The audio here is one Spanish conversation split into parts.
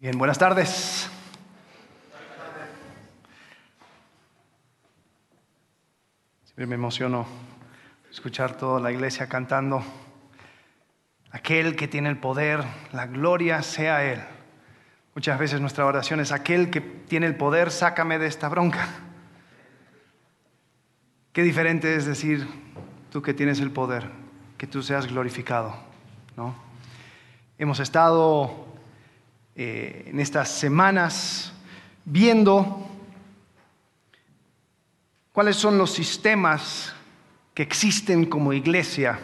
Bien, buenas tardes. Siempre me emociono escuchar toda la iglesia cantando. Aquel que tiene el poder, la gloria sea Él. Muchas veces nuestra oración es aquel que tiene el poder, sácame de esta bronca. Qué diferente es decir, tú que tienes el poder, que tú seas glorificado. ¿no? Hemos estado eh, en estas semanas viendo cuáles son los sistemas que existen como iglesia.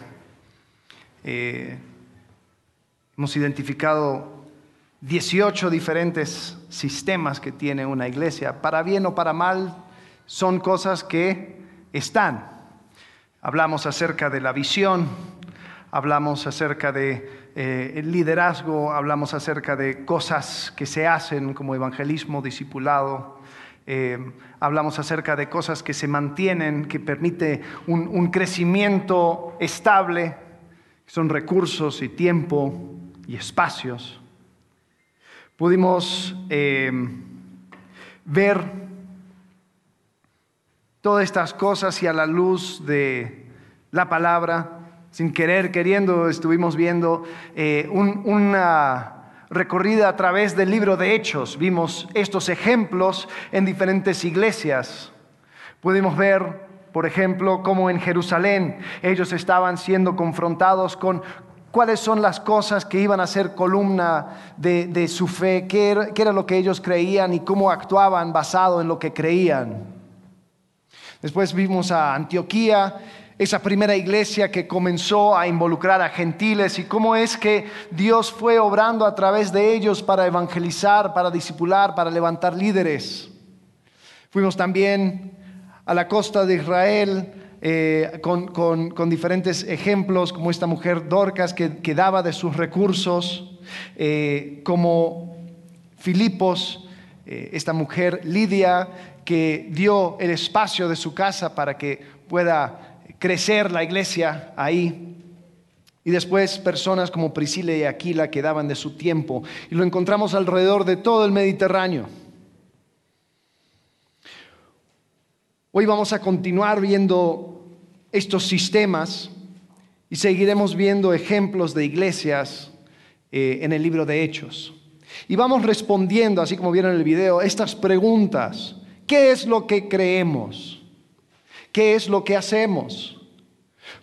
Eh, hemos identificado 18 diferentes sistemas que tiene una iglesia. Para bien o para mal, son cosas que están. Hablamos acerca de la visión, hablamos acerca de eh, el liderazgo, hablamos acerca de cosas que se hacen como evangelismo, discipulado, eh, hablamos acerca de cosas que se mantienen, que permite un, crecimiento estable, son recursos y tiempo y espacios. Pudimos eh, ver todas estas cosas y a la luz de la palabra sin querer, queriendo, estuvimos viendo eh, una recorrida a través del libro de Hechos. Vimos estos ejemplos en diferentes iglesias. Pudimos ver, por ejemplo, cómo en Jerusalén ellos estaban siendo confrontados con cuáles son las cosas que iban a ser columna de, su fe, qué era, qué era lo que ellos creían y cómo actuaban basado en lo que creían. Después vimos a Antioquía esa primera iglesia que comenzó a involucrar a gentiles y cómo es que Dios fue obrando a través de ellos para evangelizar, para discipular, para levantar líderes. Fuimos también a la costa de Israel eh, con, diferentes ejemplos, como esta mujer Dorcas que, daba de sus recursos, eh, como Filipos, eh, esta mujer Lidia que dio el espacio de su casa para que pueda crecer la iglesia ahí. Y después personas como Priscila y Aquila que daban de su tiempo. Y lo encontramos alrededor de todo el Mediterráneo. Hoy vamos a continuar viendo estos sistemas y seguiremos viendo ejemplos de iglesias eh, en el libro de Hechos. Y vamos respondiendo, así como vieron en el video, estas preguntas. ¿Qué es lo que creemos? ¿Qué es lo que hacemos?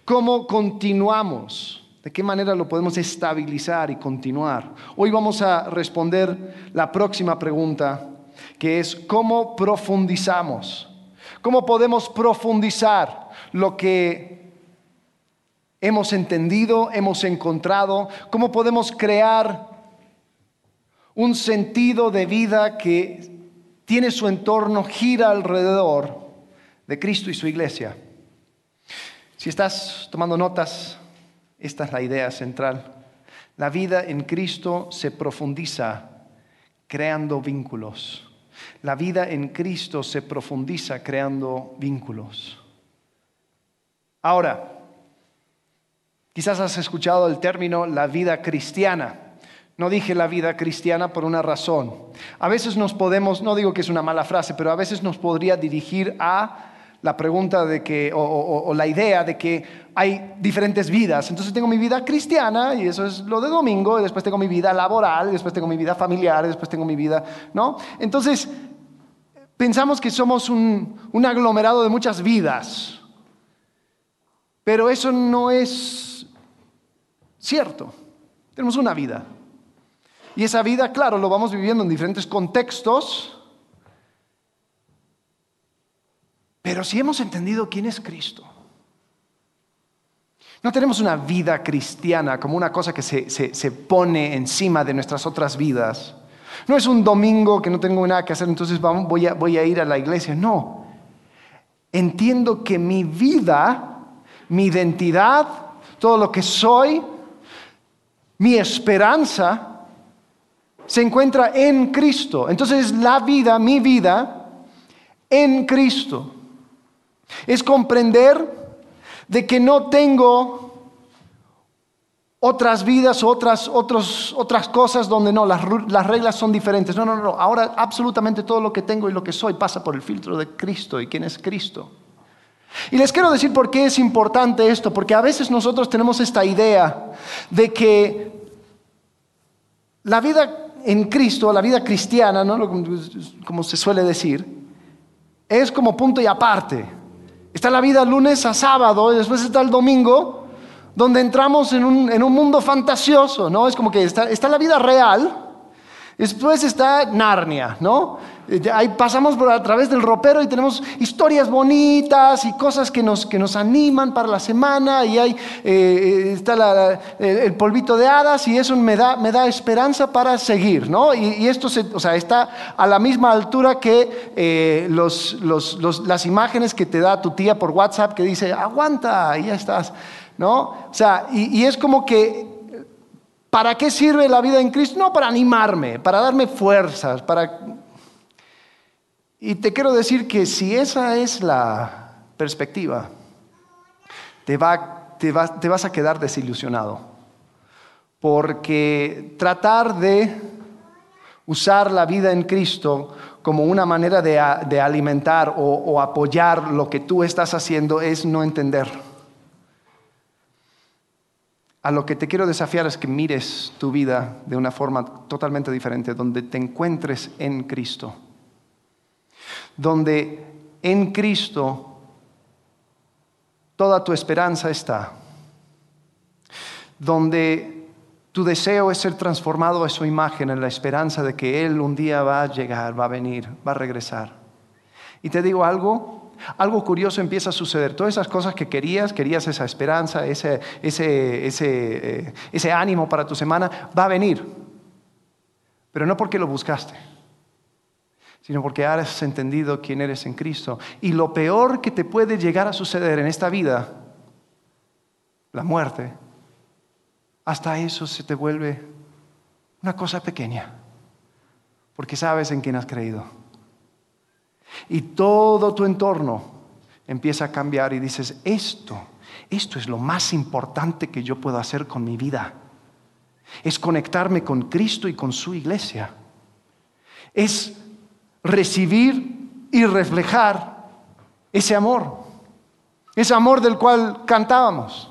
¿Cómo continuamos? ¿De qué manera lo podemos estabilizar y continuar? Hoy vamos a responder la próxima pregunta, que es ¿cómo profundizamos? ¿Cómo podemos profundizar lo que hemos entendido, hemos encontrado? ¿Cómo podemos crear un sentido de vida que tiene su entorno, gira alrededor de Cristo y su iglesia? Si estás tomando notas, esta es la idea central. La vida en Cristo se profundiza creando vínculos. La vida en Cristo se profundiza creando vínculos. Ahora, quizás has escuchado el término la vida cristiana. No dije la vida cristiana por una razón. A veces nos podemos, no digo que es una mala frase, pero a veces nos podría dirigir a la pregunta de que, o, la idea de que hay diferentes vidas. Entonces tengo mi vida cristiana y eso es lo de domingo, y después tengo mi vida laboral, y después tengo mi vida familiar, y después tengo mi vida, ¿no? Entonces pensamos que somos un, un aglomerado de muchas vidas, pero eso no es cierto. Tenemos una vida. Y esa vida, claro, lo vamos viviendo en diferentes contextos, Pero si hemos entendido quién es Cristo, no tenemos una vida cristiana como una cosa que se, pone encima de nuestras otras vidas. No es un domingo que no tengo nada que hacer, entonces voy, a, voy a ir a la iglesia. No. Entiendo que mi vida, mi identidad, todo lo que soy, mi esperanza, se encuentra en Cristo. Entonces la vida, mi vida, en Cristo. Es comprender de que no tengo otras vidas, otras, otras cosas donde no, las, las reglas son diferentes. No, no, no, ahora absolutamente todo lo que tengo y lo que soy pasa por el filtro de Cristo y quién es Cristo. Y les quiero decir por qué es importante esto, porque a veces nosotros tenemos esta idea de que la vida en Cristo, la vida cristiana, ¿no? como se suele decir, es como punto y aparte. Está la vida lunes a sábado y después está el domingo, donde entramos en un, en un mundo fantasioso, ¿no? Es como que está, está la vida real, después está Narnia, ¿no? Ahí pasamos a través del ropero y tenemos historias bonitas y cosas que nos, que nos animan para la semana y ahí eh, está el polvito de hadas y eso me da, me da esperanza para seguir, ¿no? Y, esto o sea, está a la misma altura que eh, los, las imágenes que te da tu tía por WhatsApp que dice, aguanta, y ya estás, ¿no? O sea, y es como que ¿Para qué sirve la vida en Cristo? No para animarme, para darme fuerzas, para y te quiero decir que si esa es la perspectiva, te, vas a quedar desilusionado. Porque tratar de usar la vida en Cristo como una manera de, alimentar o, apoyar lo que tú estás haciendo es no entender. A lo que te quiero desafiar es que mires tu vida de una forma totalmente diferente, donde te encuentres en Cristo donde en Cristo toda tu esperanza está, donde tu deseo es ser transformado a su imagen en la esperanza de que Él un día va a llegar, va a venir, va a regresar. Y te digo algo, algo curioso empieza a suceder. Todas esas cosas que querías, querías esa esperanza, ese, ese, ese, eh, ese ánimo para tu semana, va a venir. Pero no porque lo buscaste sino porque has entendido quién eres en Cristo. Y lo peor que te puede llegar a suceder en esta vida, la muerte, hasta eso se te vuelve una cosa pequeña, porque sabes en quién has creído. Y todo tu entorno empieza a cambiar y dices, esto, esto es lo más importante que yo puedo hacer con mi vida. Es conectarme con Cristo y con su iglesia. Es recibir y reflejar ese amor, ese amor del cual cantábamos.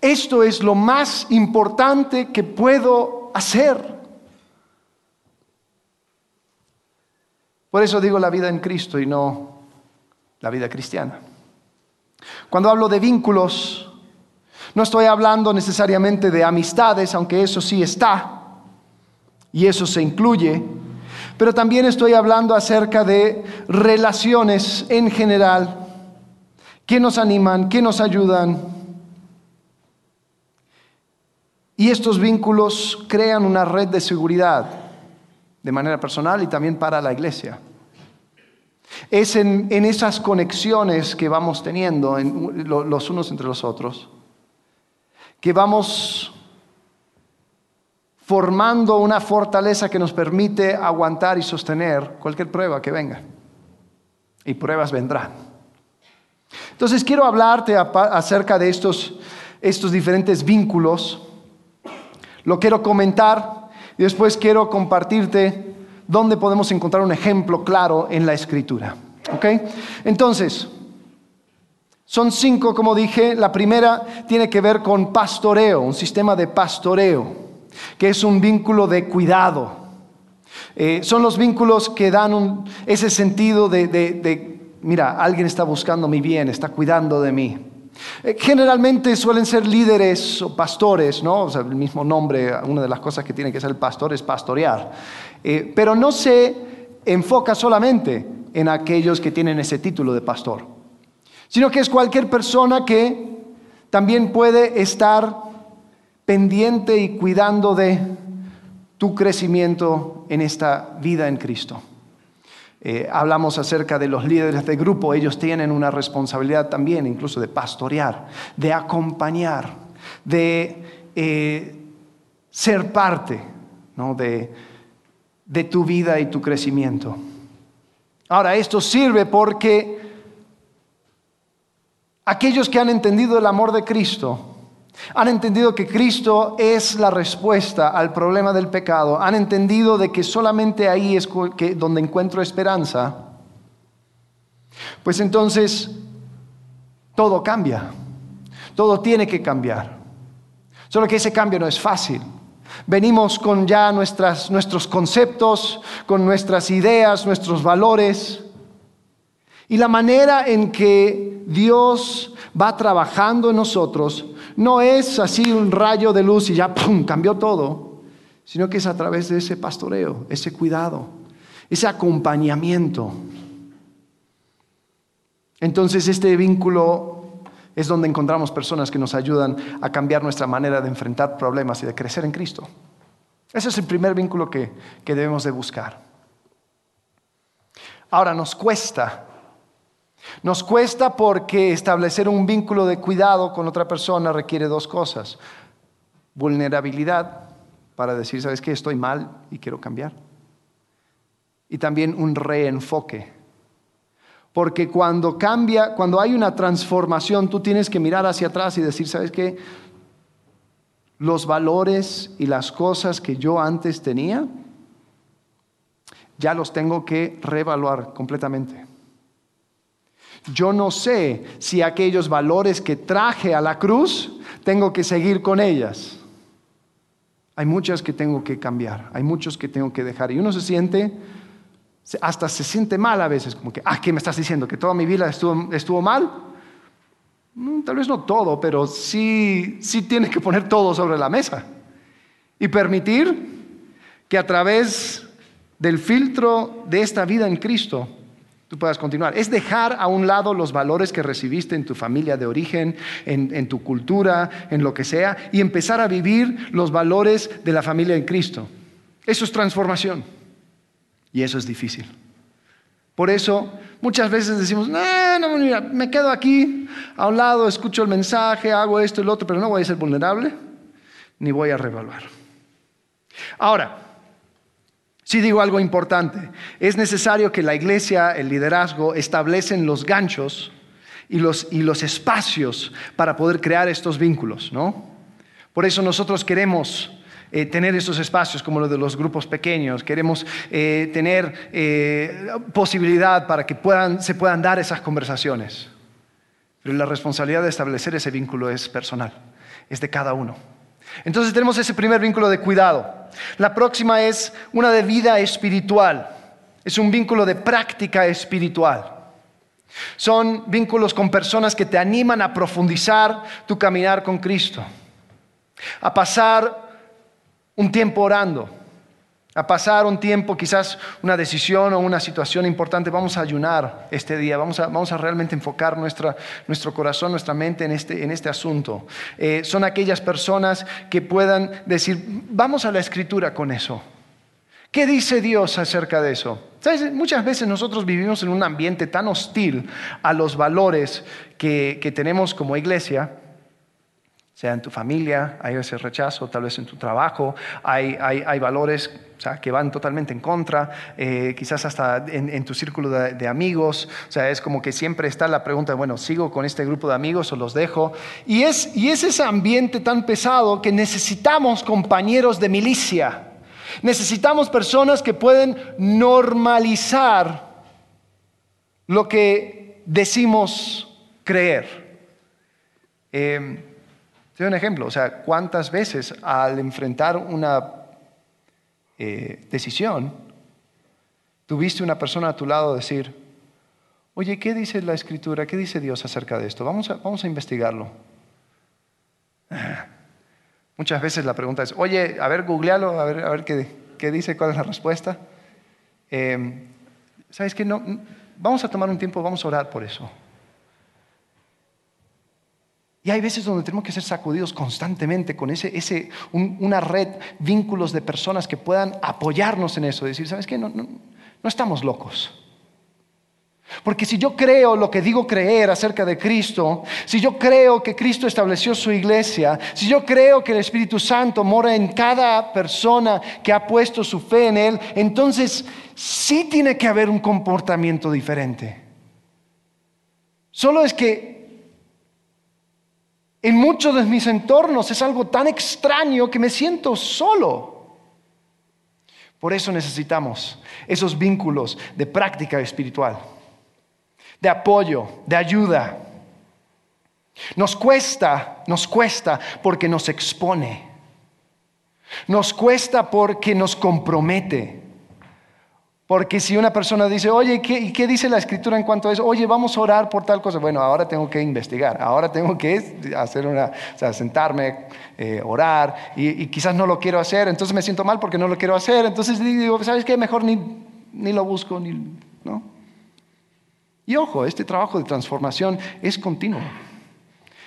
Esto es lo más importante que puedo hacer. Por eso digo la vida en Cristo y no la vida cristiana. Cuando hablo de vínculos, no estoy hablando necesariamente de amistades, aunque eso sí está, y eso se incluye, pero también estoy hablando acerca de relaciones en general, que nos animan, que nos ayudan. Y estos vínculos crean una red de seguridad de manera personal y también para la iglesia. Es en, esas conexiones que vamos teniendo los unos entre los otros que vamos formando una fortaleza que nos permite aguantar y sostener cualquier prueba que venga. Y pruebas vendrán. Entonces quiero hablarte acerca de estos, estos diferentes vínculos. Lo quiero comentar y después quiero compartirte dónde podemos encontrar un ejemplo claro en la escritura. ¿Ok? Entonces, son cinco, como dije. La primera tiene que ver con pastoreo, un sistema de pastoreo que es un vínculo de cuidado. Eh, son los vínculos que dan ese sentido de, mira, alguien está buscando mi bien, está cuidando de mí. Eh, generalmente suelen ser líderes o pastores, ¿no? O sea, el mismo nombre, una de las cosas que tiene que ser el pastor es pastorear. Eh, pero no se enfoca solamente en aquellos que tienen ese título de pastor, sino que es cualquier persona que también puede estar pendiente y cuidando de tu crecimiento en esta vida en Cristo. Eh, hablamos acerca de los líderes de grupo, ellos tienen una responsabilidad también, incluso de pastorear, de acompañar, de eh, ser parte de, de tu vida y tu crecimiento. Ahora, esto sirve porque aquellos que han entendido el amor de Cristo, Han entendido que Cristo es la respuesta al problema del pecado. Han entendido de que solamente ahí es donde encuentro esperanza. Pues entonces todo cambia. Todo tiene que cambiar. Solo que ese cambio no es fácil. Venimos con ya nuestros conceptos, con nuestras ideas, nuestros valores. Y la manera en que Dios va trabajando en nosotros no es así un rayo de luz y ya ¡pum! cambió todo, sino que es a través de ese pastoreo, ese cuidado, ese acompañamiento. Entonces este vínculo es donde encontramos personas que nos ayudan a cambiar nuestra manera de enfrentar problemas y de crecer en Cristo. Ese es el primer vínculo que, que debemos de buscar. Ahora nos cuesta nos cuesta porque establecer un vínculo de cuidado con otra persona requiere dos cosas. Vulnerabilidad para decir, ¿sabes qué? Estoy mal y quiero cambiar. Y también un reenfoque. Porque cuando cambia, cuando hay una transformación, tú tienes que mirar hacia atrás y decir, ¿sabes qué? Los valores y las cosas que yo antes tenía, ya los tengo que reevaluar completamente. Yo no sé si aquellos valores que traje a la cruz tengo que seguir con ellas. Hay muchas que tengo que cambiar, hay muchos que tengo que dejar. Y uno se siente, hasta se siente mal a veces, como que, ah, ¿qué me estás diciendo? ¿Que toda mi vida estuvo, mal? Mm, tal vez no todo, pero sí, sí tiene que poner todo sobre la mesa. Y permitir que a través del filtro de esta vida en Cristo, tú puedas continuar. Es dejar a un lado los valores que recibiste en tu familia de origen, en, tu cultura, en lo que sea, y empezar a vivir los valores de la familia en Cristo. Eso es transformación. Y eso es difícil. Por eso muchas veces decimos, no, no, mira, me quedo aquí a un lado, escucho el mensaje, hago esto y lo otro, pero no voy a ser vulnerable, ni voy a revaluar. Ahora, si digo algo importante. Es necesario que la iglesia, el liderazgo, establecen los ganchos y los, y los espacios para poder crear estos vínculos, ¿no? Por eso nosotros queremos eh, tener esos espacios como los de los grupos pequeños, queremos eh, tener eh, posibilidad para que puedan, se puedan dar esas conversaciones. Pero la responsabilidad de establecer ese vínculo es personal, es de cada uno. Entonces tenemos ese primer vínculo de cuidado. La próxima es una de vida espiritual. Es un vínculo de práctica espiritual. Son vínculos con personas que te animan a profundizar tu caminar con Cristo, a pasar un tiempo orando, a pasar un tiempo, quizás una decisión o una situación importante, vamos a ayunar este día, vamos a, vamos a realmente enfocar nuestra, nuestro corazón, nuestra mente en este, en este asunto. Eh, son aquellas personas que puedan decir, vamos a la escritura con eso. ¿Qué dice Dios acerca de eso? Muchas veces nosotros vivimos en un ambiente tan hostil a los valores que, que tenemos como iglesia sea en tu familia, hay ese rechazo, tal vez en tu trabajo, hay, hay, valores que van totalmente en contra, eh, quizás hasta en, tu círculo de, amigos, o sea, es como que siempre está la pregunta, bueno, ¿sigo con este grupo de amigos o los dejo? Y es, y es ese ambiente tan pesado que necesitamos compañeros de milicia, necesitamos personas que pueden normalizar lo que decimos creer. Eh, te doy un ejemplo, o sea, ¿cuántas veces al enfrentar una eh, decisión, tuviste una persona a tu lado decir, oye, ¿qué dice la escritura? ¿Qué dice Dios acerca de esto? Vamos a, vamos a investigarlo. Muchas veces la pregunta es, oye, a ver, googlealo, a ver, a ver qué, dice, cuál es la respuesta. Em, ¿Sabes qué? No, vamos a tomar un tiempo, vamos a orar por eso. Y hay veces donde tenemos que ser sacudidos constantemente con ese, ese una red, vínculos de personas que puedan apoyarnos en eso. Decir, ¿sabes qué? No, no, no estamos locos. Porque si yo creo lo que digo creer acerca de Cristo, si yo creo que Cristo estableció su iglesia, si yo creo que el Espíritu Santo mora en cada persona que ha puesto su fe en Él, entonces sí tiene que haber un comportamiento diferente. Solo es que En muchos de mis entornos es algo tan extraño que me siento solo. Por eso necesitamos esos vínculos de práctica espiritual, de apoyo, de ayuda. Nos cuesta, nos cuesta porque nos expone. Nos cuesta porque nos compromete. Porque si una persona dice, oye, ¿qué, ¿qué, dice la escritura en cuanto a eso? Oye, vamos a orar por tal cosa. Bueno, ahora tengo que investigar, ahora tengo que hacer una, o sea, sentarme, eh, orar, y, quizás no lo quiero hacer, entonces me siento mal porque no lo quiero hacer. Entonces digo, ¿sabes qué? Mejor ni, ni lo busco, ¿no? Y ojo, este trabajo de transformación es continuo.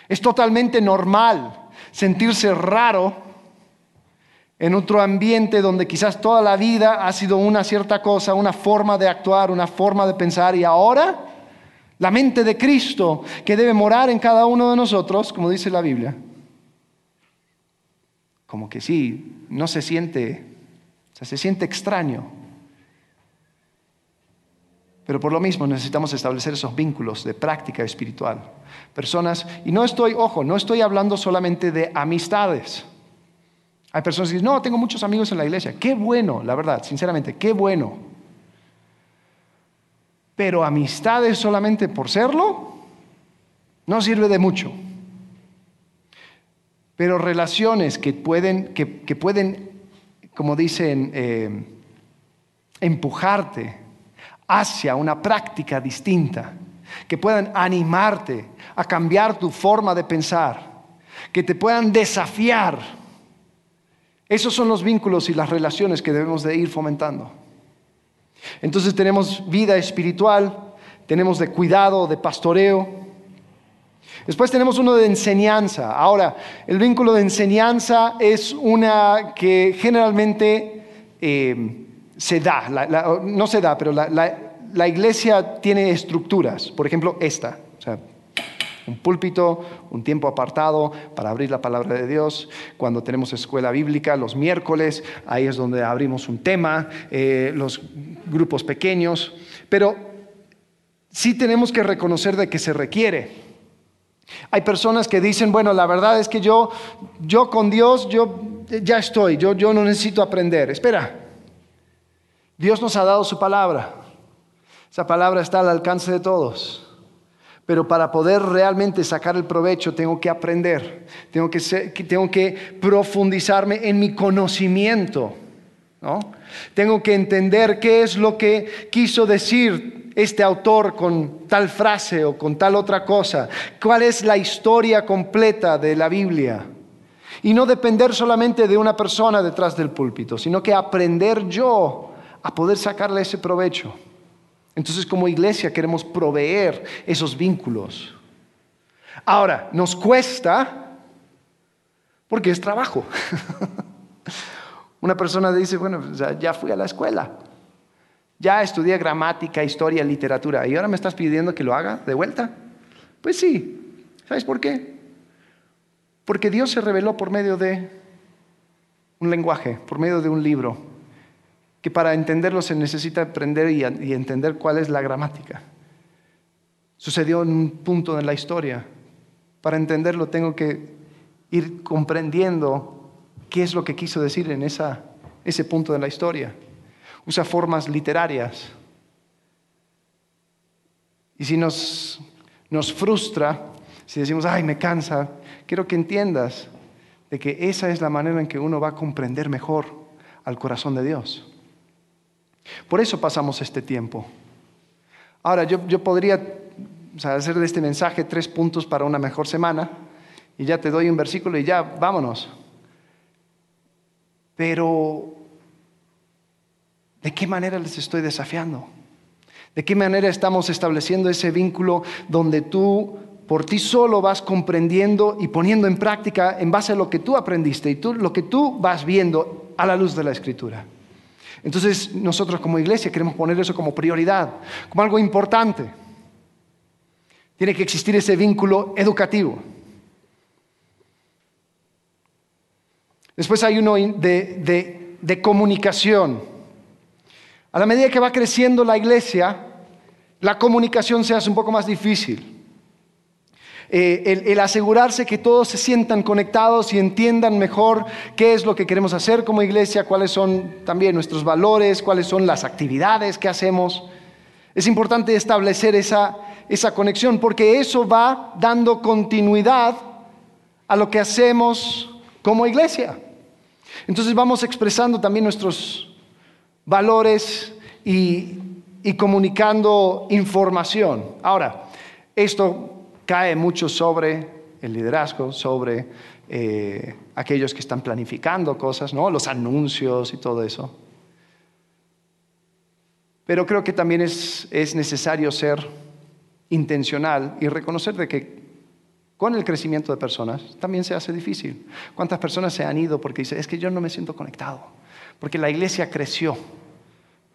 Es totalmente normal sentirse raro en otro ambiente donde quizás toda la vida ha sido una cierta cosa, una forma de actuar, una forma de pensar, y ahora la mente de Cristo que debe morar en cada uno de nosotros, como dice la Biblia, como que sí, no se siente, se siente extraño. Pero por lo mismo necesitamos establecer esos vínculos de práctica espiritual. Personas, y no estoy, ojo, no estoy hablando solamente de amistades. Hay personas que dicen, no, tengo muchos amigos en la iglesia. Qué bueno, la verdad, sinceramente, qué bueno. Pero amistades solamente por serlo no sirve de mucho. Pero relaciones que pueden, que, pueden como dicen, eh, empujarte hacia una práctica distinta, que puedan animarte a cambiar tu forma de pensar, que te puedan desafiar esos son los vínculos y las relaciones que debemos de ir fomentando. Entonces tenemos vida espiritual, tenemos de cuidado, de pastoreo. Después tenemos uno de enseñanza. Ahora, el vínculo de enseñanza es una que generalmente eh, se da, no se da, pero la, iglesia tiene estructuras. Por ejemplo, esta. Un púlpito, un tiempo apartado para abrir la palabra de Dios. Cuando tenemos escuela bíblica, los miércoles, ahí es donde abrimos un tema, eh, los grupos pequeños. Pero sí tenemos que reconocer de que se requiere. Hay personas que dicen, bueno, la verdad es que yo, yo con Dios, yo ya estoy, yo, yo no necesito aprender. Espera, Dios nos ha dado su palabra. Esa palabra está al alcance de todos pero para poder realmente sacar el provecho tengo que aprender, tengo que, profundizarme en mi conocimiento, ¿no? Tengo que entender qué es lo que quiso decir este autor con tal frase o con tal otra cosa, cuál es la historia completa de la Biblia. Y no depender solamente de una persona detrás del púlpito, sino que aprender yo a poder sacarle ese provecho. Entonces como iglesia queremos proveer esos vínculos. Ahora, nos cuesta porque es trabajo. Una persona dice, bueno, ya fui a la escuela, ya estudié gramática, historia, literatura, y ahora me estás pidiendo que lo haga de vuelta. Pues sí, ¿sabes por qué? Porque Dios se reveló por medio de un lenguaje, por medio de un libro, que para entenderlo se necesita aprender y, entender cuál es la gramática. Sucedió en un punto en la historia. Para entenderlo tengo que ir comprendiendo qué es lo que quiso decir en ese punto de la historia. Usa formas literarias. Y si nos, nos frustra, si decimos, ay, me cansa, quiero que entiendas de que esa es la manera en que uno va a comprender mejor al corazón de Dios. Por eso pasamos este tiempo. Ahora, yo, podría hacer de este mensaje tres puntos para una mejor semana y ya te doy un versículo y ya, vámonos. Pero, ¿de qué manera les estoy desafiando? ¿De qué manera estamos estableciendo ese vínculo donde tú por ti solo vas comprendiendo y poniendo en práctica en base a lo que tú aprendiste y tú, lo que tú vas viendo a la luz de la escritura? Entonces nosotros como iglesia queremos poner eso como prioridad, como algo importante. Tiene que existir ese vínculo educativo. Después hay uno de, de comunicación. A la medida que va creciendo la iglesia, la comunicación se hace un poco más difícil. Eh, el, asegurarse que todos se sientan conectados y entiendan mejor qué es lo que queremos hacer como iglesia, cuáles son también nuestros valores, cuáles son las actividades que hacemos. Es importante establecer esa, esa conexión porque eso va dando continuidad a lo que hacemos como iglesia. Entonces vamos expresando también nuestros valores y, comunicando información. Ahora, esto cae mucho sobre el liderazgo, sobre eh, aquellos que están planificando cosas, ¿no? los anuncios y todo eso. Pero creo que también es, es necesario ser intencional y reconocer de que con el crecimiento de personas también se hace difícil. ¿Cuántas personas se han ido porque dicen, es que yo no me siento conectado? Porque la iglesia creció.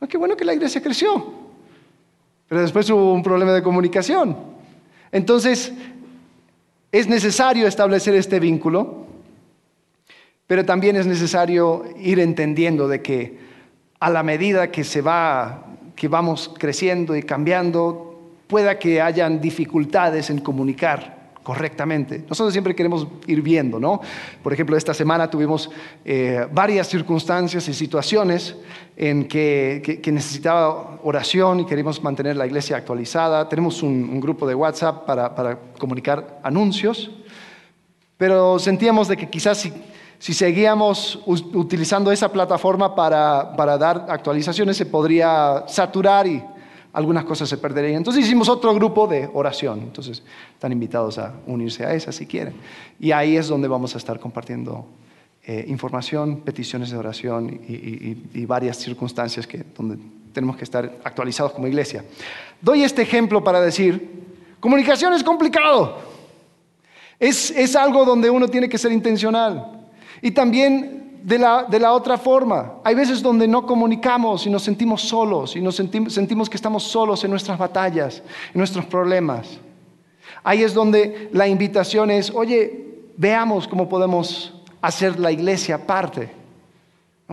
Ah, qué bueno que la iglesia creció. Pero después hubo un problema de comunicación. Entonces, es necesario establecer este vínculo, pero también es necesario ir entendiendo de que a la medida que se va, que vamos creciendo y cambiando, pueda que hayan dificultades en comunicar correctamente. Nosotros siempre queremos ir viendo, ¿no? Por ejemplo, esta semana tuvimos eh, varias circunstancias y situaciones en que, necesitaba oración y queremos mantener la iglesia actualizada. Tenemos un, grupo de WhatsApp para, comunicar anuncios, pero sentíamos de que quizás si, si seguíamos utilizando esa plataforma para, para dar actualizaciones se podría saturar y algunas cosas se perderían. Entonces hicimos otro grupo de oración. Entonces están invitados a unirse a esa si quieren. Y ahí es donde vamos a estar compartiendo eh, información, peticiones de oración y, varias circunstancias que, donde tenemos que estar actualizados como iglesia. Doy este ejemplo para decir, comunicación es complicado. Es, es algo donde uno tiene que ser intencional. Y también de la, otra forma. Hay veces donde no comunicamos y nos sentimos solos y nos sentimos, sentimos que estamos solos en nuestras batallas, en nuestros problemas. Ahí es donde la invitación es, oye, veamos cómo podemos hacer la iglesia parte.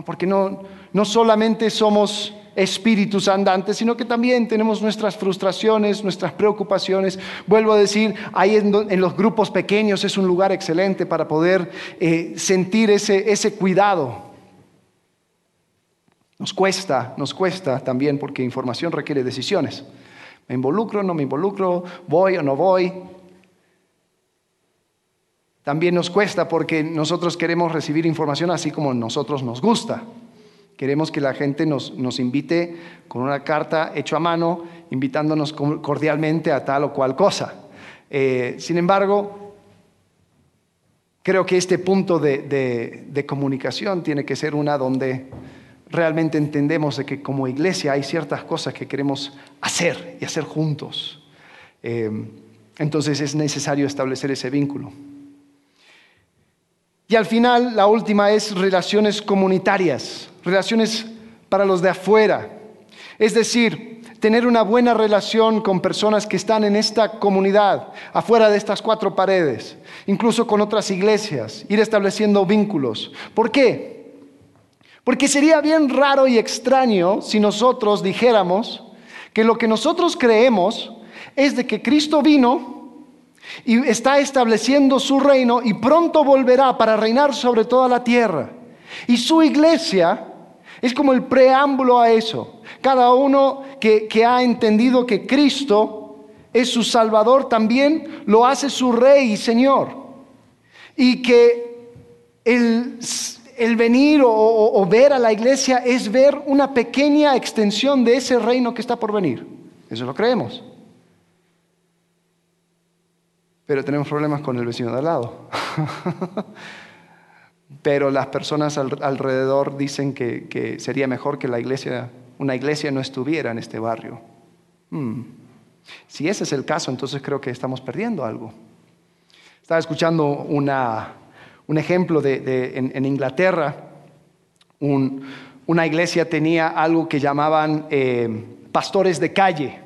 Porque no, no solamente somos espíritus andantes, sino que también tenemos nuestras frustraciones, nuestras preocupaciones. Vuelvo a decir, ahí en, los grupos pequeños es un lugar excelente para poder eh, sentir ese, ese cuidado. Nos cuesta, nos cuesta también porque información requiere decisiones. ¿Me involucro, no me involucro? ¿Voy o no voy? También nos cuesta porque nosotros queremos recibir información así como nosotros nos gusta. Queremos que la gente nos, invite con una carta hecha a mano, invitándonos cordialmente a tal o cual cosa. Eh, sin embargo, creo que este punto de, de, comunicación tiene que ser una donde realmente entendemos de que como iglesia hay ciertas cosas que queremos hacer y hacer juntos. Eh, entonces es necesario establecer ese vínculo. Y al final, la última es relaciones comunitarias, relaciones para los de afuera. Es decir, tener una buena relación con personas que están en esta comunidad, afuera de estas cuatro paredes, incluso con otras iglesias, ir estableciendo vínculos. ¿Por qué? Porque sería bien raro y extraño si nosotros dijéramos que lo que nosotros creemos es de que Cristo vino y está estableciendo su reino y pronto volverá para reinar sobre toda la tierra. Y su iglesia es como el preámbulo a eso. Cada uno que, ha entendido que Cristo es su Salvador también lo hace su Rey y Señor. Y que el, venir o ver a la iglesia es ver una pequeña extensión de ese reino que está por venir. Eso lo creemos pero tenemos problemas con el vecino de al lado. pero las personas alrededor dicen que, sería mejor que la iglesia, una iglesia no estuviera en este barrio. Hmm. Si ese es el caso, entonces creo que estamos perdiendo algo. Estaba escuchando un ejemplo de, en, Inglaterra, una iglesia tenía algo que llamaban eh, pastores de calle,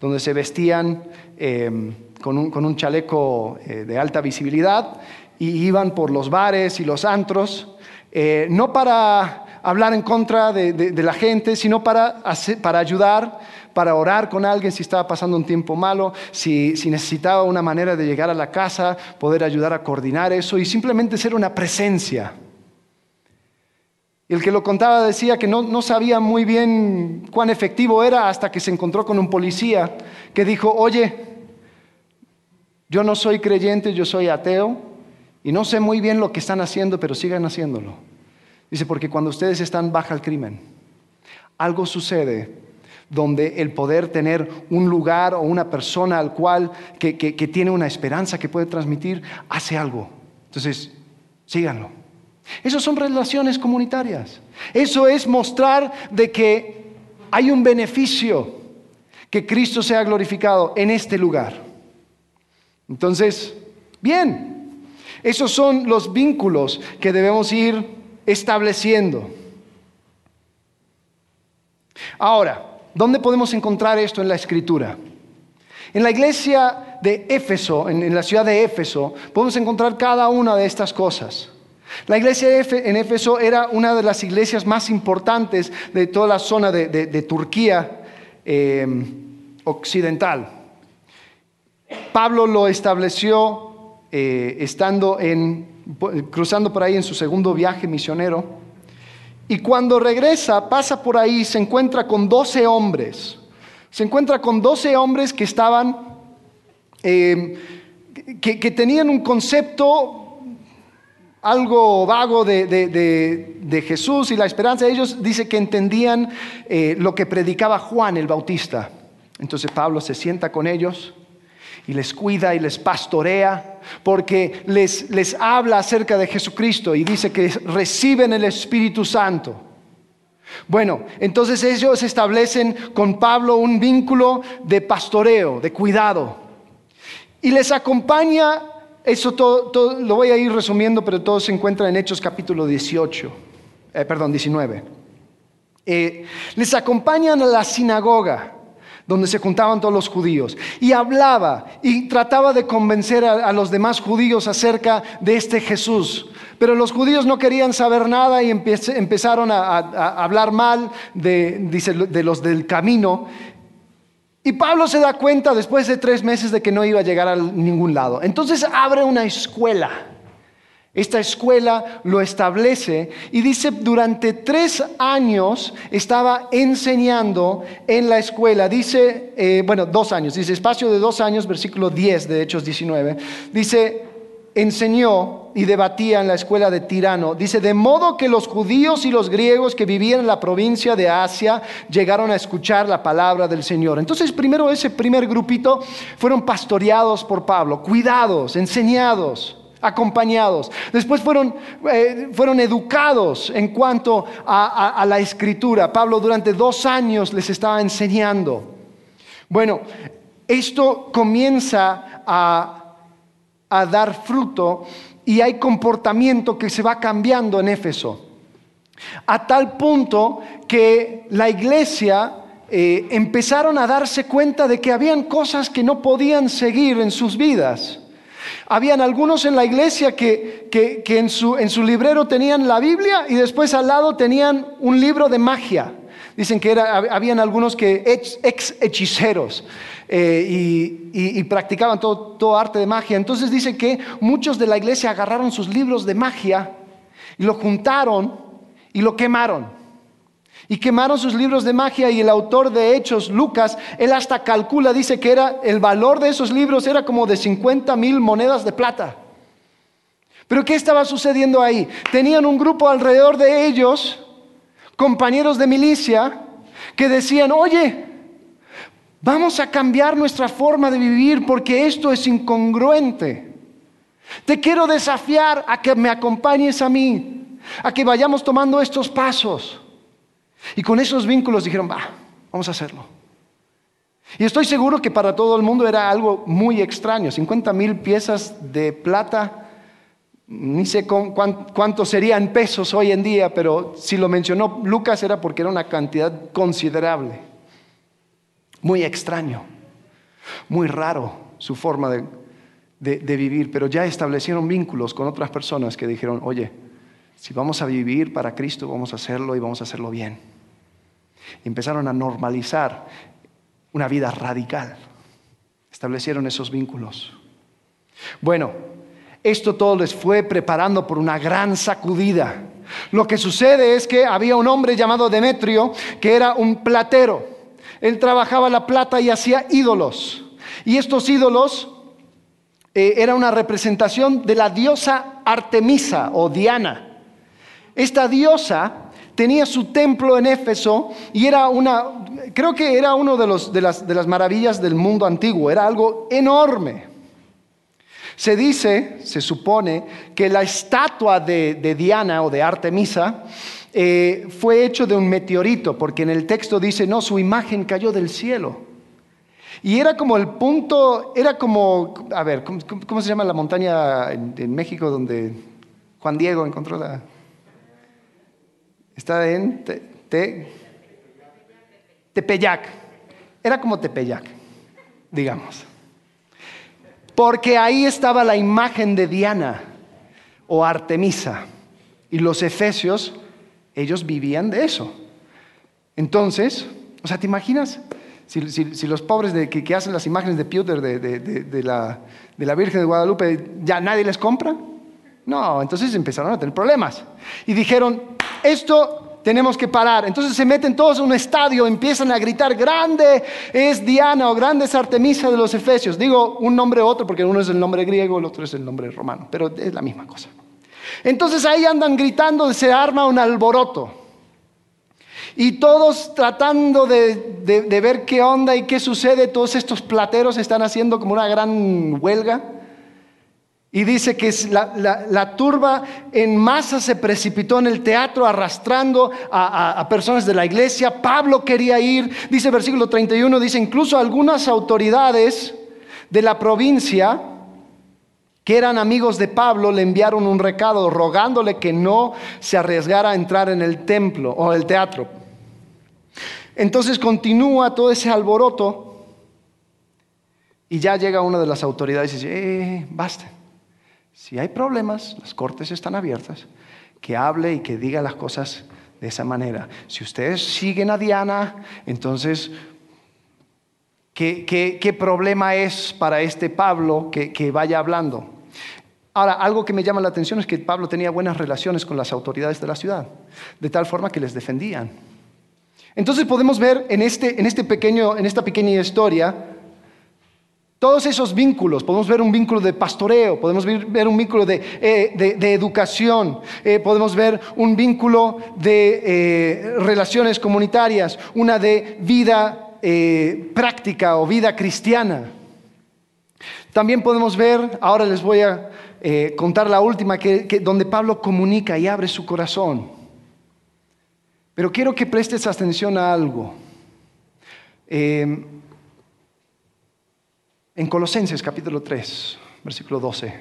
donde se vestían eh, con un, chaleco eh, de alta visibilidad y iban por los bares y los antros, eh, no para hablar en contra de, la gente, sino para, para ayudar, para orar con alguien si estaba pasando un tiempo malo, si, si necesitaba una manera de llegar a la casa, poder ayudar a coordinar eso y simplemente ser una presencia. El que lo contaba decía que no, no, sabía muy bien cuán efectivo era hasta que se encontró con un policía que dijo, oye, yo no soy creyente, yo soy ateo y no sé muy bien lo que están haciendo, pero sigan haciéndolo. Dice, porque cuando ustedes están baja el crimen, algo sucede donde el poder tener un lugar o una persona al cual que, tiene una esperanza que puede transmitir, hace algo. Entonces, síganlo. Esas son relaciones comunitarias. Eso es mostrar de que hay un beneficio que Cristo sea glorificado en este lugar. Entonces, bien, esos son los vínculos que debemos ir estableciendo. Ahora, ¿dónde podemos encontrar esto en la escritura? En la iglesia de Éfeso, en, la ciudad de Éfeso, podemos encontrar cada una de estas cosas. La iglesia en Éfeso era una de las iglesias más importantes de toda la zona de, Turquía eh, occidental. Pablo lo estableció eh, estando en, cruzando por ahí en su segundo viaje misionero. Y cuando regresa, pasa por ahí, se encuentra con doce hombres. Se encuentra con doce hombres que estaban, eh, que, tenían un concepto algo vago de, Jesús y la esperanza. Ellos dice que entendían eh, lo que predicaba Juan el Bautista. Entonces Pablo se sienta con ellos y les cuida y les pastorea, porque les, les habla acerca de Jesucristo y dice que reciben el Espíritu Santo. Bueno, entonces ellos establecen con Pablo un vínculo de pastoreo, de cuidado. Y les acompaña, eso todo, lo voy a ir resumiendo, pero todo se encuentra en Hechos capítulo 18, eh, perdón, 19. Eh, les acompañan a la sinagoga donde se juntaban todos los judíos, y hablaba y trataba de convencer a, los demás judíos acerca de este Jesús. Pero los judíos no querían saber nada y empezaron a, hablar mal de, los del camino. Y Pablo se da cuenta después de tres meses de que no iba a llegar a ningún lado. Entonces abre una escuela esta escuela lo establece y dice, durante tres años estaba enseñando en la escuela. Dice, eh, bueno, dos años, dice espacio de dos años, versículo 10 de Hechos 19. Dice, enseñó y debatía en la escuela de Tirano. Dice, de modo que los judíos y los griegos que vivían en la provincia de Asia llegaron a escuchar la palabra del Señor. Entonces, primero ese primer grupito fueron pastoreados por Pablo, cuidados, enseñados acompañados. Después fueron, eh, fueron educados en cuanto a, la escritura. Pablo durante dos años les estaba enseñando. Bueno, esto comienza a, a dar fruto y hay comportamiento que se va cambiando en Éfeso. A tal punto que la iglesia eh, empezaron a darse cuenta de que habían cosas que no podían seguir en sus vidas. Habían algunos en la iglesia que, en, su, librero tenían la Biblia y después al lado tenían un libro de magia. Dicen que era, habían algunos que ex, hechiceros eh, y, practicaban todo, todo arte de magia. Entonces dice que muchos de la iglesia agarraron sus libros de magia y lo juntaron y lo quemaron y quemaron sus libros de magia y el autor de Hechos, Lucas, él hasta calcula, dice que era el valor de esos libros era como de 50 mil monedas de plata. Pero ¿qué estaba sucediendo ahí? Tenían un grupo alrededor de ellos, compañeros de milicia, que decían, oye, vamos a cambiar nuestra forma de vivir porque esto es incongruente. Te quiero desafiar a que me acompañes a mí, a que vayamos tomando estos pasos. Y con esos vínculos dijeron, va, vamos a hacerlo. Y estoy seguro que para todo el mundo era algo muy extraño. 50 mil piezas de plata, ni sé cuánto sería en pesos hoy en día, pero si lo mencionó Lucas era porque era una cantidad considerable. Muy extraño, muy raro su forma de, de vivir, pero ya establecieron vínculos con otras personas que dijeron, oye, Si vamos a vivir para Cristo, vamos a hacerlo y vamos a hacerlo bien. Empezaron a normalizar una vida radical. Establecieron esos vínculos. Bueno, esto todo les fue preparando por una gran sacudida. Lo que sucede es que había un hombre llamado Demetrio que era un platero. Él trabajaba la plata y hacía ídolos. Y estos ídolos eh, era una representación de la diosa Artemisa o Diana. Esta diosa tenía su templo en Éfeso y era una, creo que era uno de, de, las, de las maravillas del mundo antiguo, era algo enorme. Se dice, se supone, que la estatua de, Diana o de Artemisa eh, fue hecho de un meteorito, porque en el texto dice, no, su imagen cayó del cielo. Y era como el punto, era como, a ver, ¿cómo, se llama la montaña en, México donde Juan Diego encontró la... Está en Tepeyac. Era como Tepeyac, digamos. Porque ahí estaba la imagen de Diana o Artemisa. Y los efesios, ellos vivían de eso. Entonces, o sea, ¿te imaginas? Si, los pobres de, que, hacen las imágenes de Pewter de, la, de la Virgen de Guadalupe, ya nadie les compra. No, entonces empezaron a tener problemas. Y dijeron, esto tenemos que parar. Entonces se meten todos en un estadio, empiezan a gritar, grande es Diana o grande es Artemisa de los Efesios. Digo un nombre u otro porque uno es el nombre griego, el otro es el nombre romano, pero es la misma cosa. Entonces ahí andan gritando, se arma un alboroto. Y todos tratando de, de ver qué onda y qué sucede, todos estos plateros están haciendo como una gran huelga. Y dice que la, turba en masa se precipitó en el teatro arrastrando a, personas de la iglesia. Pablo quería ir. Dice versículo 31, dice incluso algunas autoridades de la provincia que eran amigos de Pablo le enviaron un recado rogándole que no se arriesgara a entrar en el templo o el teatro. Entonces continúa todo ese alboroto y ya llega una de las autoridades y dice, eh, basta. Si hay problemas, las cortes están abiertas, que hable y que diga las cosas de esa manera. Si ustedes siguen a Diana, entonces, ¿qué, problema es para este Pablo que, que vaya hablando? Ahora, algo que me llama la atención es que Pablo tenía buenas relaciones con las autoridades de la ciudad, de tal forma que les defendían. Entonces podemos ver en, este, en, este pequeño, en esta pequeña historia todos esos vínculos, podemos ver un vínculo de pastoreo, podemos ver, un vínculo de, eh, educación, eh, podemos ver un vínculo de eh, relaciones comunitarias, una de vida práctica o vida cristiana. También podemos ver, ahora les voy a contar la última, que, donde Pablo comunica y abre su corazón. Pero quiero que prestes atención a algo. En Colosenses capítulo 3, versículo 12,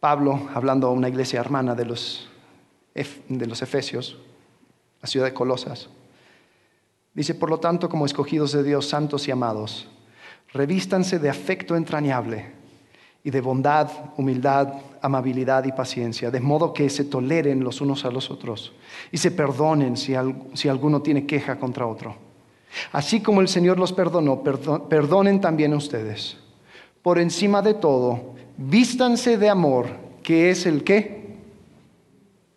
Pablo, hablando a una iglesia hermana de los, de los Efesios, la ciudad de Colosas, dice, por lo tanto, como escogidos de Dios, santos y amados, revístanse de afecto entrañable y de bondad, humildad, amabilidad y paciencia, de modo que se toleren los unos a los otros y se perdonen si, si alguno tiene queja contra otro. Así como el Señor los perdonó, perdonen también ustedes. Por encima de todo, vístanse de amor, que es el qué?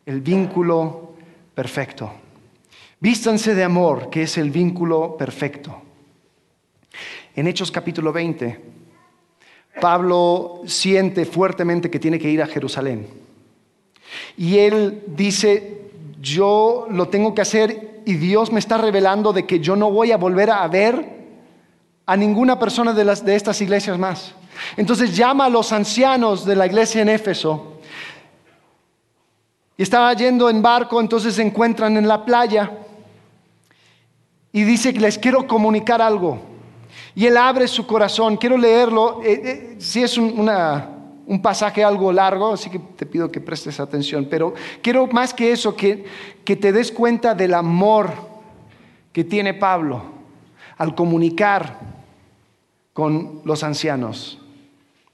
El vínculo perfecto. Vístanse de amor, que es el vínculo perfecto. En Hechos capítulo 20, Pablo siente fuertemente que tiene que ir a Jerusalén. Y él dice, yo lo tengo que hacer y Dios me está revelando de que yo no voy a volver a ver a ninguna persona de, las, de estas iglesias más. Entonces llama a los ancianos de la iglesia en Éfeso. Y estaba yendo en barco, entonces se encuentran en la playa. Y dice que les quiero comunicar algo. Y él abre su corazón. Quiero leerlo. Eh, eh, si es una, un pasaje algo largo, así que te pido que prestes atención, pero quiero más que eso, que, que te des cuenta del amor que tiene Pablo al comunicar con los ancianos.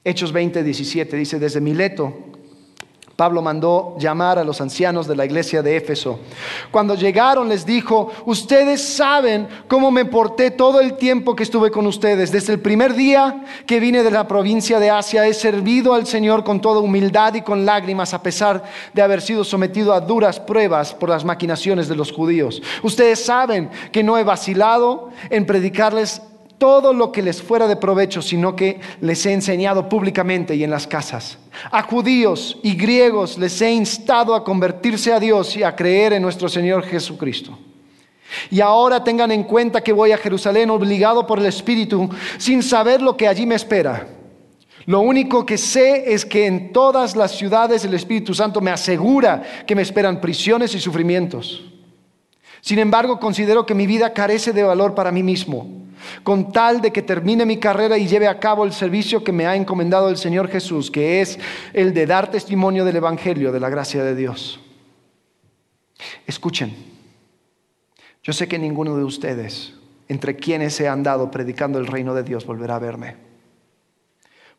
Hechos 20, 17 dice, desde Mileto Pablo mandó llamar a los ancianos de la iglesia de Éfeso. Cuando llegaron les dijo, ustedes saben cómo me porté todo el tiempo que estuve con ustedes. Desde el primer día que vine de la provincia de Asia he servido al Señor con toda humildad y con lágrimas a pesar de haber sido sometido a duras pruebas por las maquinaciones de los judíos. Ustedes saben que no he vacilado en predicarles todo lo que les fuera de provecho, sino que les he enseñado públicamente y en las casas. A judíos y griegos les he instado a convertirse a Dios y a creer en nuestro Señor Jesucristo. Y ahora tengan en cuenta que voy a Jerusalén obligado por el Espíritu sin saber lo que allí me espera. Lo único que sé es que en todas las ciudades el Espíritu Santo me asegura que me esperan prisiones y sufrimientos. Sin embargo, considero que mi vida carece de valor para mí mismo con tal de que termine mi carrera y lleve a cabo el servicio que me ha encomendado el Señor Jesús, que es el de dar testimonio del Evangelio, de la gracia de Dios. Escuchen, yo sé que ninguno de ustedes, entre quienes he andado predicando el reino de Dios, volverá a verme.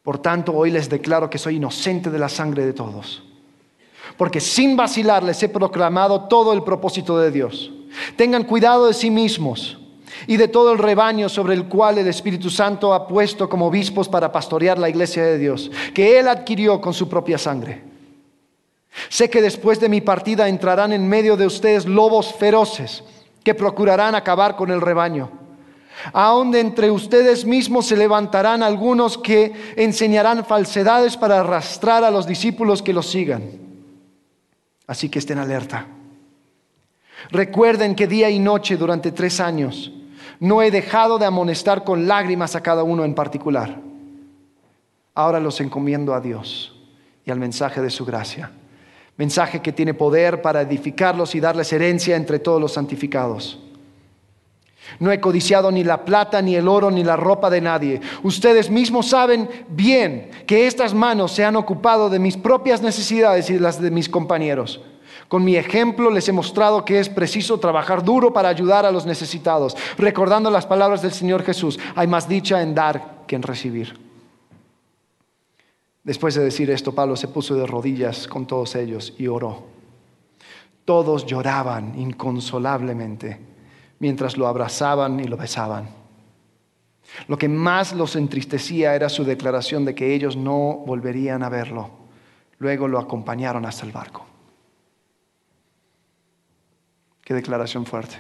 Por tanto, hoy les declaro que soy inocente de la sangre de todos, porque sin vacilar les he proclamado todo el propósito de Dios. Tengan cuidado de sí mismos y de todo el rebaño sobre el cual el Espíritu Santo ha puesto como obispos para pastorear la iglesia de Dios, que Él adquirió con su propia sangre. Sé que después de mi partida entrarán en medio de ustedes lobos feroces que procurarán acabar con el rebaño. Aún de entre ustedes mismos se levantarán algunos que enseñarán falsedades para arrastrar a los discípulos que los sigan. Así que estén alerta. Recuerden que día y noche durante tres años no he dejado de amonestar con lágrimas a cada uno en particular. Ahora los encomiendo a Dios y al mensaje de su gracia. Mensaje que tiene poder para edificarlos y darles herencia entre todos los santificados. No he codiciado ni la plata, ni el oro, ni la ropa de nadie. Ustedes mismos saben bien que estas manos se han ocupado de mis propias necesidades y las de mis compañeros. Con mi ejemplo les he mostrado que es preciso trabajar duro para ayudar a los necesitados, recordando las palabras del Señor Jesús, hay más dicha en dar que en recibir. Después de decir esto, Pablo se puso de rodillas con todos ellos y oró. Todos lloraban inconsolablemente mientras lo abrazaban y lo besaban. Lo que más los entristecía era su declaración de que ellos no volverían a verlo. Luego lo acompañaron hasta el barco. Qué declaración fuerte.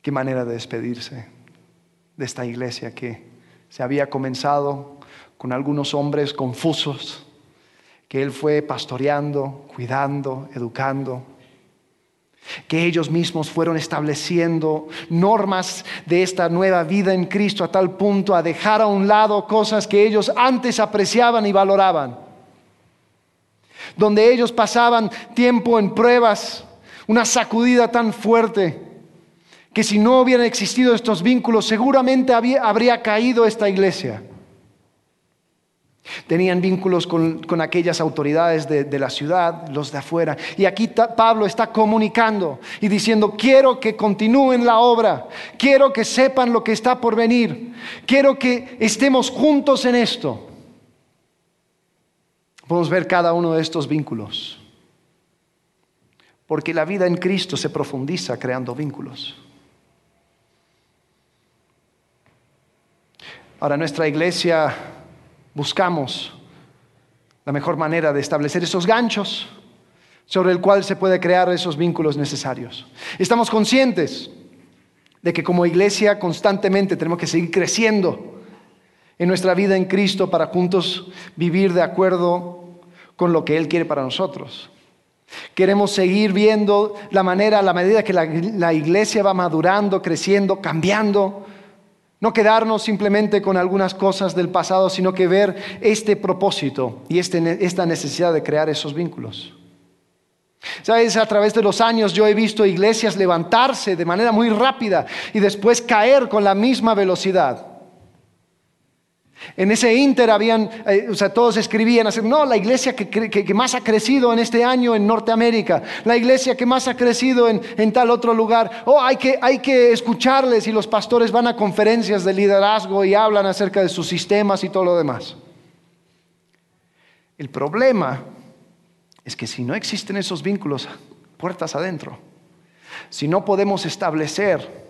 Qué manera de despedirse de esta iglesia que se había comenzado con algunos hombres confusos, que él fue pastoreando, cuidando, educando, que ellos mismos fueron estableciendo normas de esta nueva vida en Cristo a tal punto a dejar a un lado cosas que ellos antes apreciaban y valoraban donde ellos pasaban tiempo en pruebas, una sacudida tan fuerte que si no hubieran existido estos vínculos seguramente habría caído esta iglesia. Tenían vínculos con, aquellas autoridades de, la ciudad, los de afuera. Y aquí Pablo está comunicando y diciendo, quiero que continúen la obra, quiero que sepan lo que está por venir, quiero que estemos juntos en esto. Podemos ver cada uno de estos vínculos. Porque la vida en Cristo se profundiza creando vínculos. Ahora, nuestra iglesia buscamos la mejor manera de establecer esos ganchos sobre el cual se puede crear esos vínculos necesarios. Estamos conscientes de que como iglesia constantemente tenemos que seguir creciendo en nuestra vida en Cristo para juntos vivir de acuerdo con lo que Él quiere para nosotros. Queremos seguir viendo la manera, la medida que la, iglesia va madurando, creciendo, cambiando. No quedarnos simplemente con algunas cosas del pasado, sino que ver este propósito y este, esta necesidad de crear esos vínculos. Sabes, a través de los años yo he visto iglesias levantarse de manera muy rápida y después caer con la misma velocidad. En ese inter habían, eh, o sea, todos escribían, así, no, la iglesia que, más ha crecido en este año en Norteamérica, la iglesia que más ha crecido en, tal otro lugar, oh, hay que, hay que escucharles y los pastores van a conferencias de liderazgo y hablan acerca de sus sistemas y todo lo demás. El problema es que si no existen esos vínculos, puertas adentro, si no podemos establecer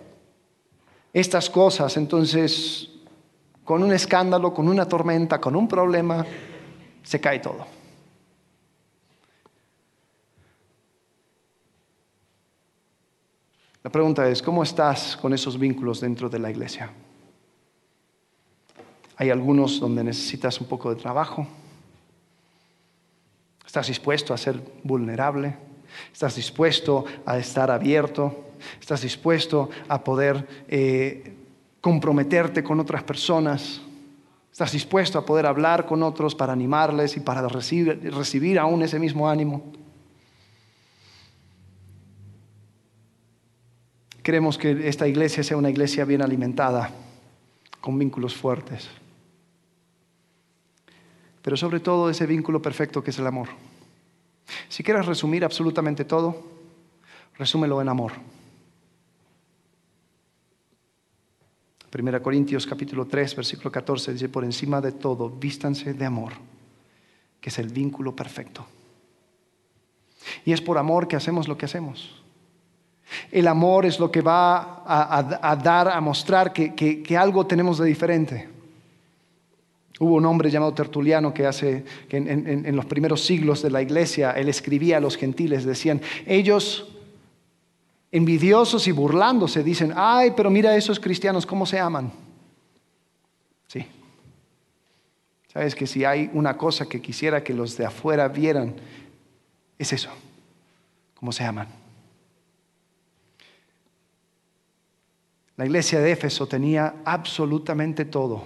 estas cosas, entonces con un escándalo, con una tormenta, con un problema, se cae todo. La pregunta es, ¿cómo estás con esos vínculos dentro de la iglesia? Hay algunos donde necesitas un poco de trabajo. ¿Estás dispuesto a ser vulnerable? ¿Estás dispuesto a estar abierto? ¿Estás dispuesto a poder eh, comprometerte con otras personas? ¿Estás dispuesto a poder hablar con otros para animarles y para recibir, recibir aún ese mismo ánimo? Queremos que esta iglesia sea una iglesia bien alimentada, con vínculos fuertes. Pero sobre todo ese vínculo perfecto que es el amor. Si quieres resumir absolutamente todo, resúmelo en amor. 1 Corintios capítulo 3, versículo 14 dice, por encima de todo, vístanse de amor, que es el vínculo perfecto. Y es por amor que hacemos lo que hacemos. El amor es lo que va a, dar, a mostrar que, algo tenemos de diferente. Hubo un hombre llamado Tertuliano que hace, que en, en, los primeros siglos de la iglesia, él escribía a los gentiles, decían, ellos envidiosos y burlándose dicen, ay, pero mira a esos cristianos, ¿cómo se aman? Sí. Sabes que si hay una cosa que quisiera que los de afuera vieran, es eso, cómo se aman. La iglesia de Éfeso tenía absolutamente todo.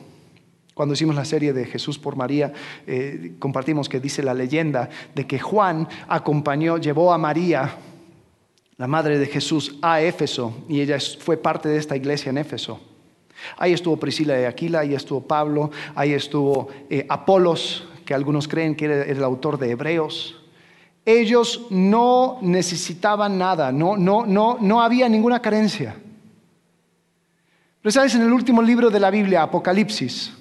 Cuando hicimos la serie de Jesús por María, eh, compartimos que dice la leyenda de que Juan acompañó, llevó a María, la madre de Jesús, a Éfeso y ella fue parte de esta iglesia en Éfeso. Ahí estuvo Priscila de Aquila, ahí estuvo Pablo, ahí estuvo eh, Apolos, que algunos creen que era el autor de Hebreos. Ellos no necesitaban nada, no, no, no, no había ninguna carencia. Pero sabes, en el último libro de la Biblia, Apocalipsis,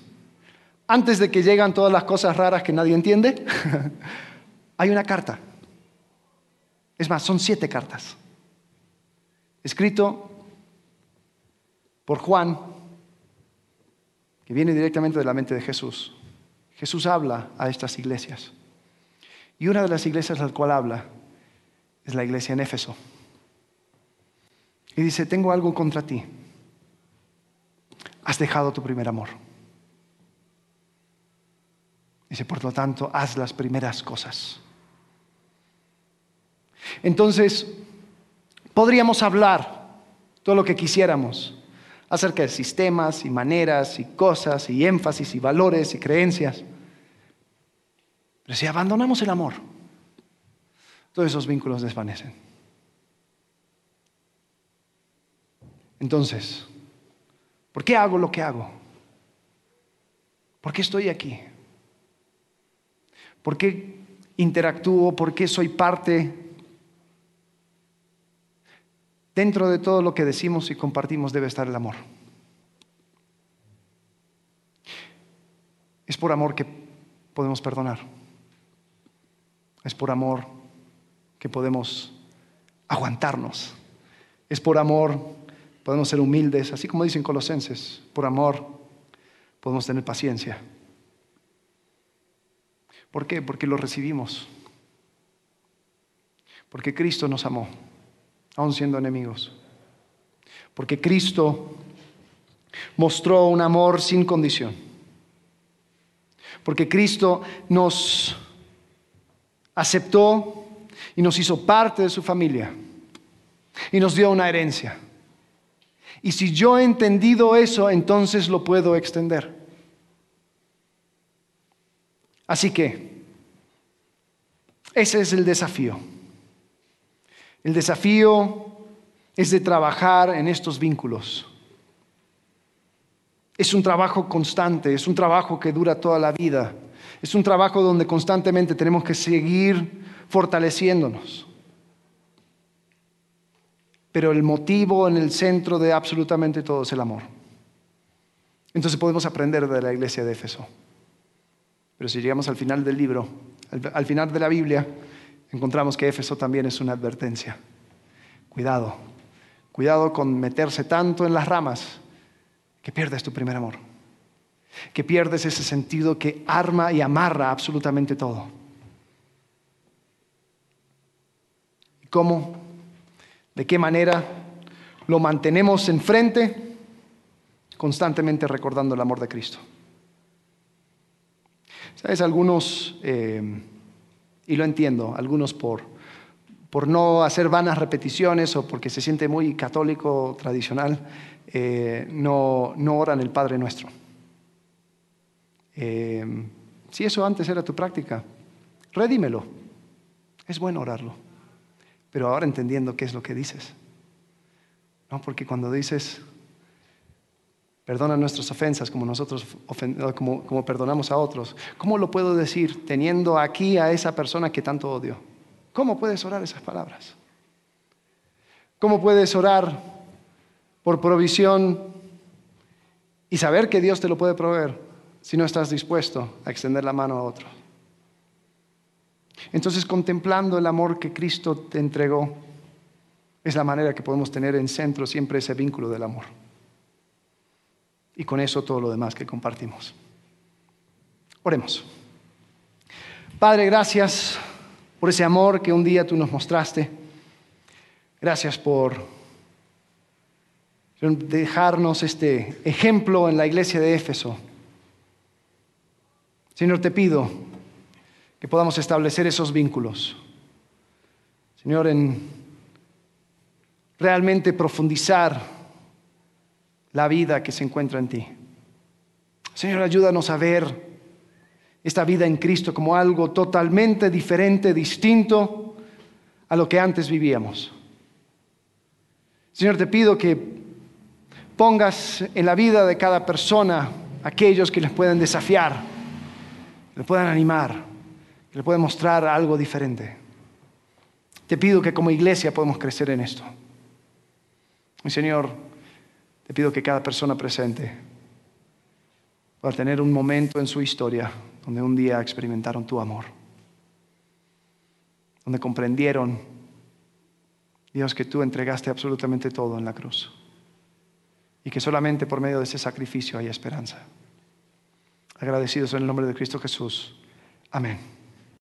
antes de que llegan todas las cosas raras que nadie entiende, hay una carta. Es más, son siete cartas. Escrito por Juan, que viene directamente de la mente de Jesús. Jesús habla a estas iglesias. Y una de las iglesias a cual habla es la iglesia en Éfeso. Y dice, tengo algo contra ti has dejado tu primer amor. Dice, por lo tanto, haz las primeras cosas. Entonces, podríamos hablar todo lo que quisiéramos acerca de sistemas y maneras y cosas y énfasis y valores y creencias. Pero si abandonamos el amor, todos esos vínculos desvanecen. Entonces, ¿Por qué hago lo que hago? ¿Por qué estoy aquí? ¿Por qué interactúo? ¿Por qué soy parte? Dentro de todo lo que decimos y compartimos debe estar el amor. Es por amor que podemos perdonar. Es por amor que podemos aguantarnos. Es por amor podemos ser humildes, así como dicen Colosenses, por amor podemos tener paciencia. ¿Por qué? Porque lo recibimos. Porque Cristo nos amó, aun siendo enemigos. Porque Cristo mostró un amor sin condición. Porque Cristo nos aceptó y nos hizo parte de su familia y nos dio una herencia. Y si yo he entendido eso, entonces lo puedo extender. Así que, ese es el desafío. El desafío es de trabajar en estos vínculos. Es un trabajo constante, es un trabajo que dura toda la vida. Es un trabajo donde constantemente tenemos que seguir fortaleciéndonos pero el motivo en el centro de absolutamente todo es el amor. Entonces podemos aprender de la iglesia de Éfeso. Pero si llegamos al final del libro, al, al final de la Biblia, encontramos que Éfeso también es una advertencia. Cuidado, cuidado con meterse tanto en las ramas que pierdes tu primer amor, que pierdes ese sentido que arma y amarra absolutamente todo. ¿Cómo? ¿De qué manera lo mantenemos enfrente? Constantemente recordando el amor de Cristo. ¿Sabes? Algunos, eh, y lo entiendo, algunos por, por no hacer vanas repeticiones o porque se siente muy católico tradicional, eh, no, no oran el Padre Nuestro. Eh, si eso antes era tu práctica, redímelo. Es bueno orarlo. Pero ahora entendiendo qué es lo que dices. ¿No? Porque cuando dices, perdona nuestras ofensas como nosotros como, como perdonamos a otros, ¿cómo lo puedo decir teniendo aquí a esa persona que tanto odio? ¿Cómo puedes orar esas palabras? ¿Cómo puedes orar por provisión y saber que Dios te lo puede proveer si no estás dispuesto a extender la mano a otro? Entonces, contemplando el amor que Cristo te entregó, es la manera que podemos tener en centro siempre ese vínculo del amor. Y con eso todo lo demás que compartimos. Oremos. Padre, gracias por ese amor que un día tú nos mostraste. Gracias por dejarnos este ejemplo en la iglesia de Éfeso. Señor, te pido que podamos establecer esos vínculos. Señor, en realmente profundizar la vida que se encuentra en ti. Señor, ayúdanos a ver esta vida en Cristo como algo totalmente diferente, distinto a lo que antes vivíamos. Señor, te pido que pongas en la vida de cada persona aquellos que les puedan desafiar, que les puedan animar, que les puedan mostrar algo diferente. Te pido que como iglesia podamos crecer en esto. Mi Señor, te pido que cada persona presente pueda tener un momento en su historia donde un día experimentaron tu amor, donde comprendieron, Dios, que tú entregaste absolutamente todo en la cruz y que solamente por medio de ese sacrificio hay esperanza. Agradecidos en el nombre de Cristo Jesús. Amén.